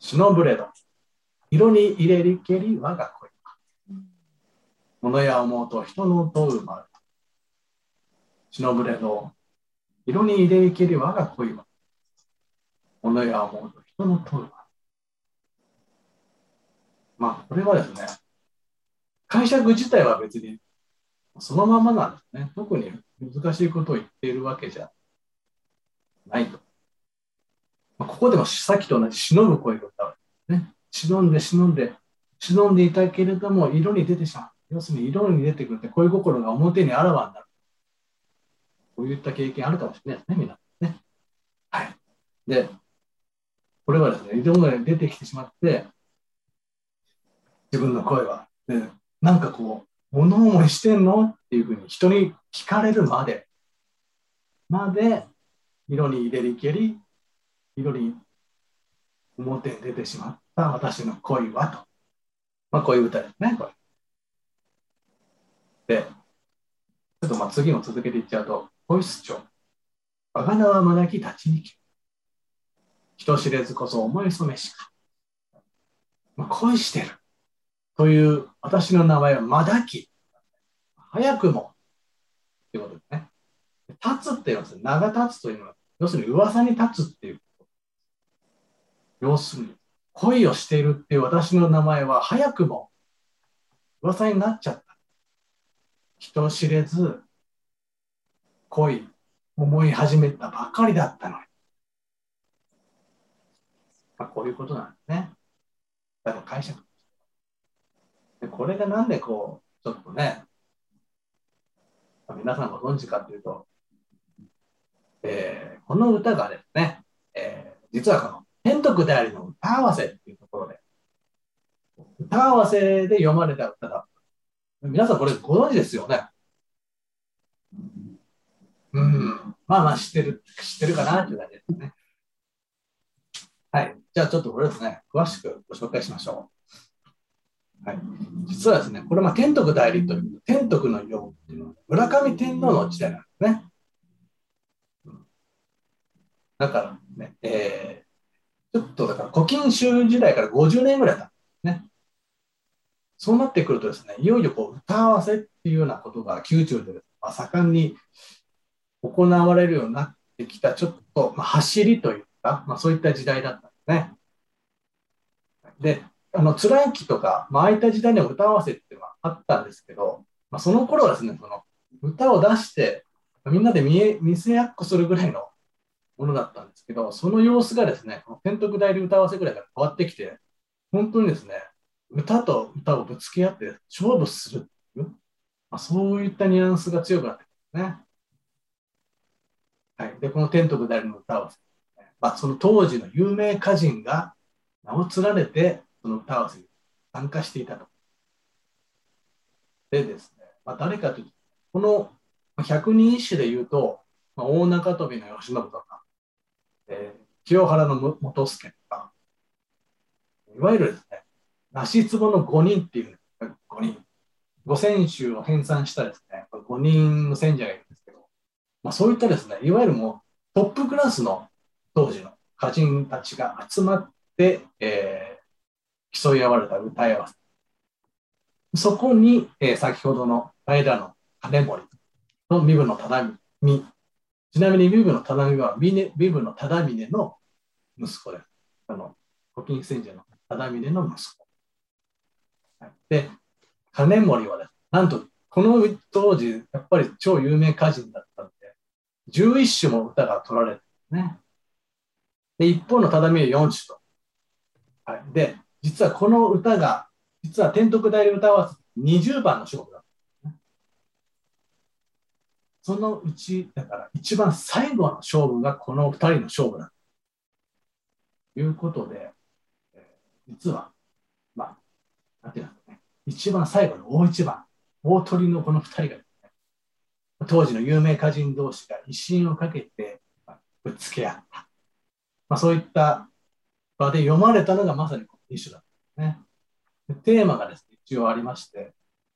忍ぶれど、色に入れりけり我が恋。物や思うと人の問うまる。忍ぶれど、色に入れりけり我が恋は。物や思うと人の問うまる。まあ、これはですね、解釈自体は別にそのままなんですね。特に難しいことを言っているわけじゃないと。ここでもさっきと同じ忍ぶ声が歌われる、ね。忍んで忍んで、忍んでいたけれども色に出てしまう。要するに色に出てくるって恋心が表にあらわになる。こういった経験あるかもしれないですね、皆さんね。はい。で、これはですね、色が出てきてしまって、自分の声は、でなんかこう、物思いしてんの？っていうふうに人に聞かれるまで、まで、色に入れりけり、色に表に出てしまった私の恋はと。まあ、こういう歌ですね、これ。で、ちょっとまあ次も続けていっちゃうと、恋主張。我が名はまなき立ちにき。人知れずこそ思い染めしか。まあ、恋してる。という私の名前はまだき。早くも。ということですね。立つって言います。名が立つというのは、要するに噂に立つっていう要するに、恋をしているっていう私の名前は早くも噂になっちゃった。人知れず恋、思い始めたばかりだったのに。まあ、こういうことなんですね。だから解釈でこれがなんでこう、ちょっとね、皆さんご存知かというと、えー、この歌がですね、えー、実はこの天徳でありの歌合わせっていうところで、歌合わせで読まれた歌だ。皆さんこれご存知ですよね？うん。まあまあ知ってる、知ってるかなっていう感じですね。はい。じゃあちょっとこれですね、詳しくご紹介しましょう。はい。実はですね、これまあ天徳代理という、天徳の世っていうのは村上天皇の時代なんですね。だからね、えちょっとだから古今集時代から50年ぐらいだね。そうなってくるとですね、いよいよこう歌合わせっていうようなことが宮中で、まあ、盛んに行われるようになってきた、ちょっと、まあ、走りというか、まあ、そういった時代だったんですね。で、あの、貫之とか、まあ、ああいった時代にも歌合わせっていうのはあったんですけど、まあ、その頃はですね、その歌を出して、みんなで見え見せやっこするぐらいのものだったんですけど、その様子がですね、この天徳代理歌わせぐらいから変わってきて、本当にですね、歌と歌をぶつけ合って勝負するいう、まあ、そういったニュアンスが強くなってくるんですね。はい、で、この天徳代理の歌わせ、まあ、その当時の有名歌人が名を連ねて、その歌わせに参加していたと。でですね、まあ、誰かというと、この百人一首で言うと、まあ、大中飛の慶喜と、えー、清原の元助とか、いわゆるですね、梨壺の5人っていう5人、五千州を編纂したですね、5人の選者がいるんですけど、まあ、そういったですね、いわゆるもうトップクラスの当時の歌人たちが集まって、えー、競い合われた歌い合わせ。そこに、えー、先ほどの平の金森の身分の忠美ちなみにビブの忠美はビブの忠峰の息子です。あの、古今戦者の忠峰の息子。で、金森はです、なんと、この当時、やっぱり超有名歌人だったんで、11首も歌が取られてるね。で、一方の忠峰4首と。はい、で、実はこの歌が、実は天徳大理歌わせ20番の勝負だそのうち、だから一番最後の勝負がこの2人の勝負だということで、えー、実は、まあ、なんていうんですかね、一番最後の大一番、大鳥のこの2人が、ね、当時の有名歌人同士が威信をかけて、まあ、ぶつけ合った。まあ、そういった場で読まれたのがまさにこの一種だったんですね。テーマがですね、一応ありまして、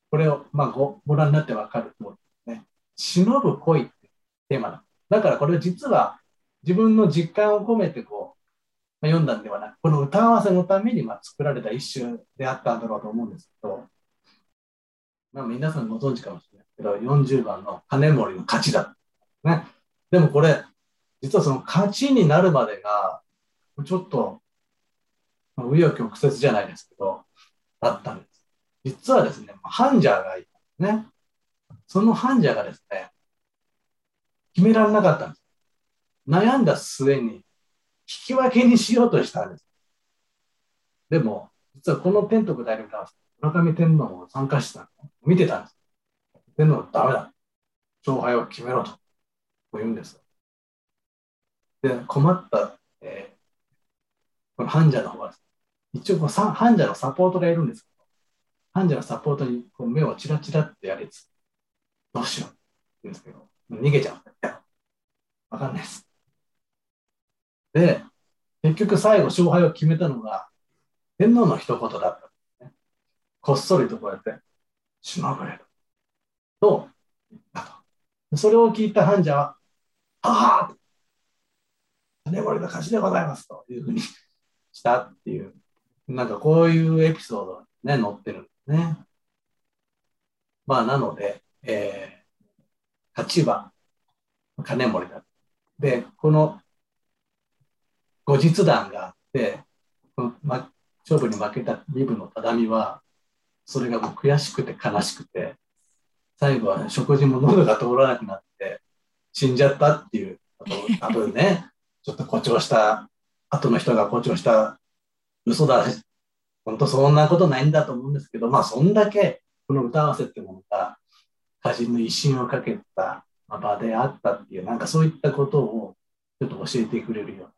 これを、まあ、ごご覧になってわかると忍ぶ恋ってテーマだ。だからこれ実は自分の実感を込めてこうまあ、読んだんではなく、この歌合わせのためにまあ作られた一首であったんだろうと思うんですけど、まあ、皆さんご存知かもしれないけど、40番の金森の勝ちだ。ね。でもこれ、実はその勝ちになるまでが、ちょっと、紆余曲折じゃないですけど、あったんです。実はですね、ハンジャーがいたんですね。そのハンジャーがですね、決められなかったんです。悩んだ末に引き分けにしようとしたんです。でも、実はこの天徳大王が村上天皇も参加してたの見てたんです。天皇はダメだ。勝敗を決めろと。こう言うんです。で、困った、えー、このハンジャーの方は、一応こうハンジャーのサポートがいるんですけど、ハンジャーのサポートにこう目をチラチラってやりつつ、どうしようって言うんですけど、逃げちゃう。わかんないです。で、結局最後勝敗を決めたのが、天皇の一言だった、ね。こっそりとこうやって、しまぐれる。と言ったと。それを聞いた患者は、はは金森の勝ちでございますというふうに したっていう、なんかこういうエピソードがね、載ってるんですね。まあ、なので、えー、勝ちは金森だ。で、この後日談があって、このま、勝負に負けた身分の只見は、それがもう悔しくて悲しくて、最後は食事も喉が通らなくなって死んじゃったっていう、多分ね、ちょっと誇張した、後の人が誇張した嘘だ、本当そんなことないんだと思うんですけど、まあそんだけこの歌合わせってものが歌人の威信をかけた場であったっていう、なんかそういったことをちょっと教えてくれるような、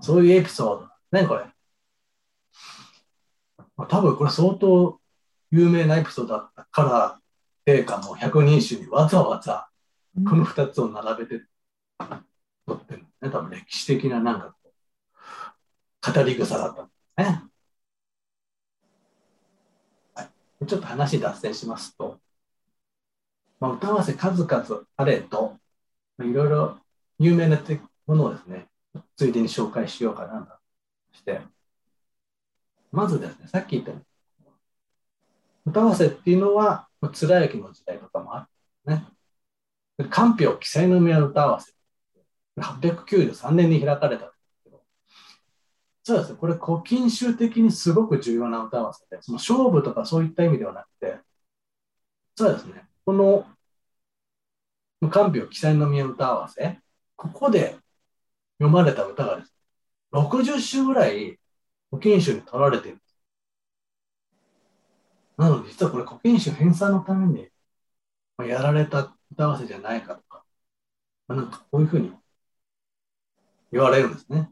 そういうエピソードね、これ？多分これ相当有名なエピソードだったから、陛下も百人一首にわざわざこの2つを並べて撮ってるね。多分歴史的ななんか語り草だったんですね。はい、ちょっと話脱線しますと、まあ、歌わせ数々あれと、いろいろ有名なものをですね、ついでに紹介しようかなとして、まずですね、さっき言ったように、歌わせっていうのは、貫之の時代とかもあるね。官票記載の宮歌合わせ。893年に開かれたんですけど、そうですね、これ古今集的にすごく重要な歌合わせで、その勝負とかそういった意味ではなくて、そうですね、この官票記載の宮歌合わせ、ここで読まれた歌がです、ね、60首ぐらい古今集に取られているなので、実はこれ、保険証返済のためにやられた歌合わせじゃないかとか、なんかこういうふうに言われるんですね。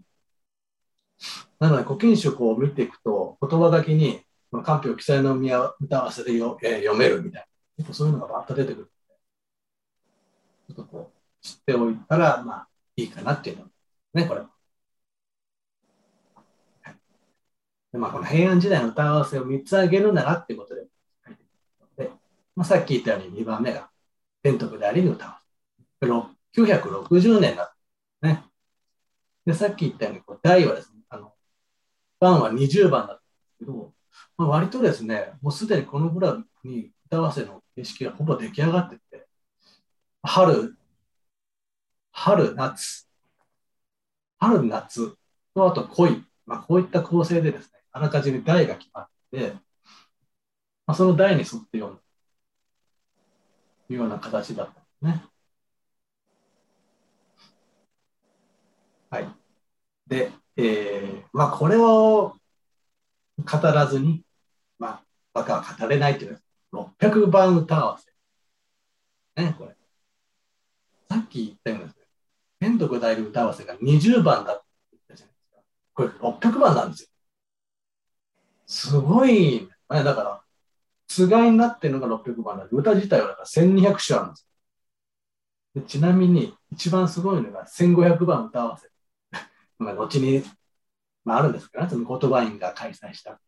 なので、保険証を見ていくと、言葉書きに、官票記載の宮歌合わせでよ、えー、読めるみたいな、結構そういうのがバッと出てくるちょっとこう、知っておいたら、まあ、いいかなっていうのね、これ。でまあ、この平安時代の歌合わせを3つ挙げるならっていうことでで、まあ、さっき言ったように2番目が天徳でありに歌合わせ。960年だね。で、さっき言ったように、こう題はですね、あの、番は20番だったんですけど、まあ、割とですね、もうすでにこのぐらいに合わせの形式がほぼ出来上がってて、春、春、夏、春、夏とあと恋、まあ、こういった構成でですね、あらかじめ題が決まって、まあ、その題に沿って読むというような形だったんですね。はい。で、えー、まあ、これを語らずに、まあ、バカは語れないという600番歌合わせ。ね、これ。さっき言ったようにですね、天徳大歌合わせが20番だって言ったじゃないですか。これ600番なんですよ。すごい、ね、だから、つがいになってるのが600番なんで、歌自体はだから1200首あるんですでちなみに、一番すごいのが1500番歌合わせ。まあ、後に、まあ、あるんですけどね、その言葉院が開催した。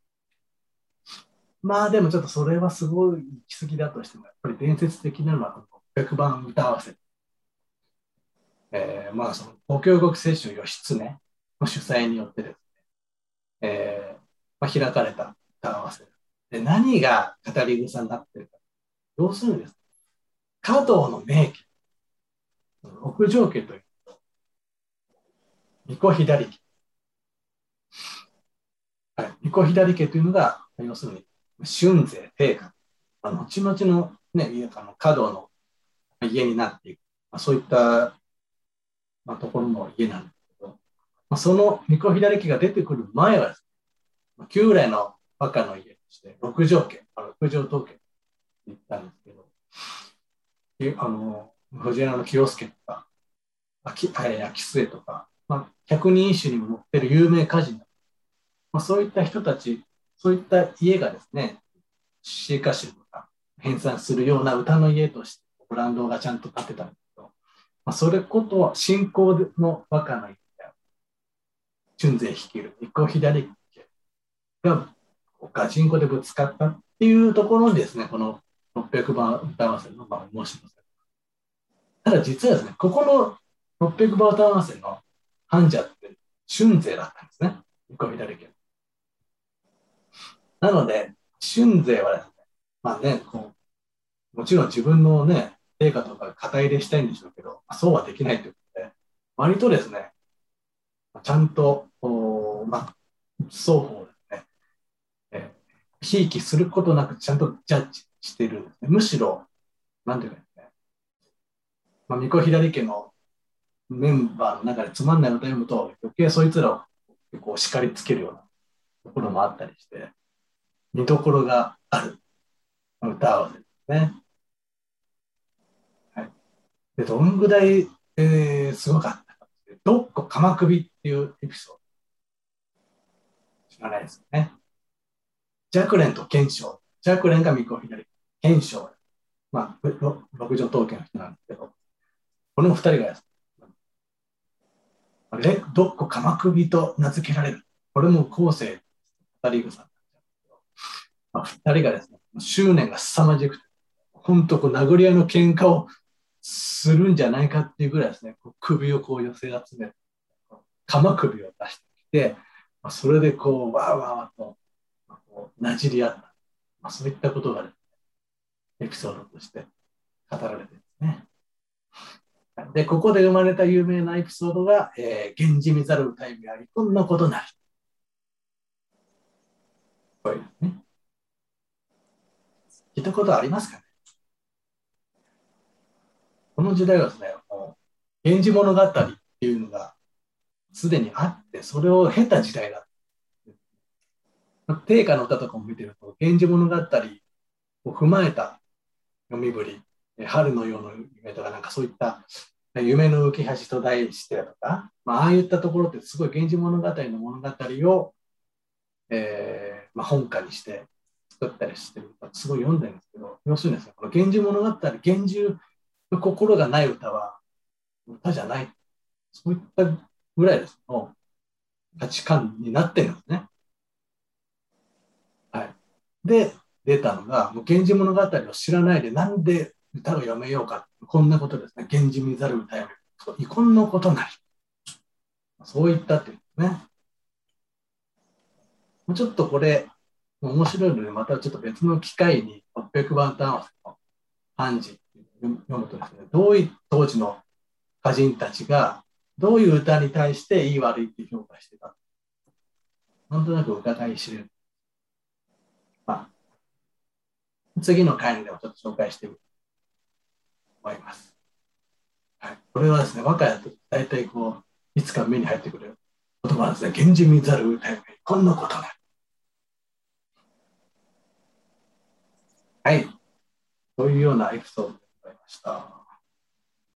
まあでもちょっとそれはすごい行き過ぎだとしても、やっぱり伝説的なのは600番歌合わせ。えー、まあその、五教国聖書義経の主催によってですね、まあ、開かれた歌合わせで何が語り草になってるか要するにですね華道の名家六条家というと巫女左家はい、巫女左家というのが要するに春税定家あの後々のねあの華道の家になっていく、まあ、そういった、まあ、ところの家なんですけど、まあ、その巫女左家が出てくる前はですね旧来の和歌の家として六条家六条東家って言ったんですけどあの藤原清介とか秋秋末とか、まあ、百人一首にも載ってる有名歌人、まあ、そういった人たちそういった家がですね詩歌集とか編纂するような歌の家としてブランドがちゃんと立ってたんですけど、まあ、それことは信仰の和歌の家春勢率いる一個左家がガチンコでぶつかったっていうところにですねこの600番歌合わせのまあ申しますただ実はですねここの600番歌合わせの患者って春勢だったんですね。一個左家なので春勢はですねまあねこうもちろん自分のね成果とか肩入れしたいんでしょうけど、そうはできないということで、割とですね、ちゃんと、おまあ、双方ですね、えー、ひいきすることなくちゃんとジャッジしてるんですね。むしろ、なんていうかですね、まあ、巫女左家のメンバーの中でつまんない歌を読むと、余計そいつらを結構叱りつけるようなところもあったりして、見どころがある歌合わせですね。でどんぐらい、えー、すごかったかってどっこ鎌首っていうエピソード。知らないですよね。ジャクレンと賢章。ジャクレンが巫女左。賢章。まあ、六条刀剣の人なんですけど、この二人がですね、どっこ鎌首と名付けられる？これも後世、二人草まあ、二人がですね、執念が凄まじくて、本当こう殴り合いの喧嘩をするんじゃないかっていうぐらいですね、こう首をこう寄せ集め、鎌首を出してきて、まあ、それでこう、わーわーと、まあ、こうなじり合った、まあ、そういったことが、ね、エピソードとして語られてるんですね。で、ここで生まれた有名なエピソードが、えー、源氏見ざる歌いあり、こんなことなり。こういうね。聞いたことありますかね？この時代はですね、源氏物語っていうのがすでにあって、それを経た時代だ。定家の歌とかも見てると、源氏物語を踏まえた読みぶり、春の夜の夢とか、なんかそういった夢の浮き橋と題してとか、まあ、ああいったところってすごい源氏物語の物語を、えーまあ、本家にして作ったりしてるすごい読んでるんですけど、要するにですね、この源氏物語、源氏心がない歌は歌じゃない。そういったぐらいですの価値観になってるんですね。はい。で、出たのが、もう源氏物語を知らないで、なんで歌をやめようか。こんなことですね。源氏見ざる歌より、遺恨のことなり。そう言ったっていうね。もうちょっとこれ、面白いので、またちょっと別の機会に600番単合わせの漢字読むとですね、どういう当時の歌人たちがどういう歌に対していい悪いって評価してたなんとなく伺い知れる。まあ、次の回にでもちょっと紹介してみ思います。はい、これはですね、和歌やと大体こう、いつか目に入ってくる言葉なんですね。源氏見ざる歌よこんなことない。はい。というようなエピソードでございました。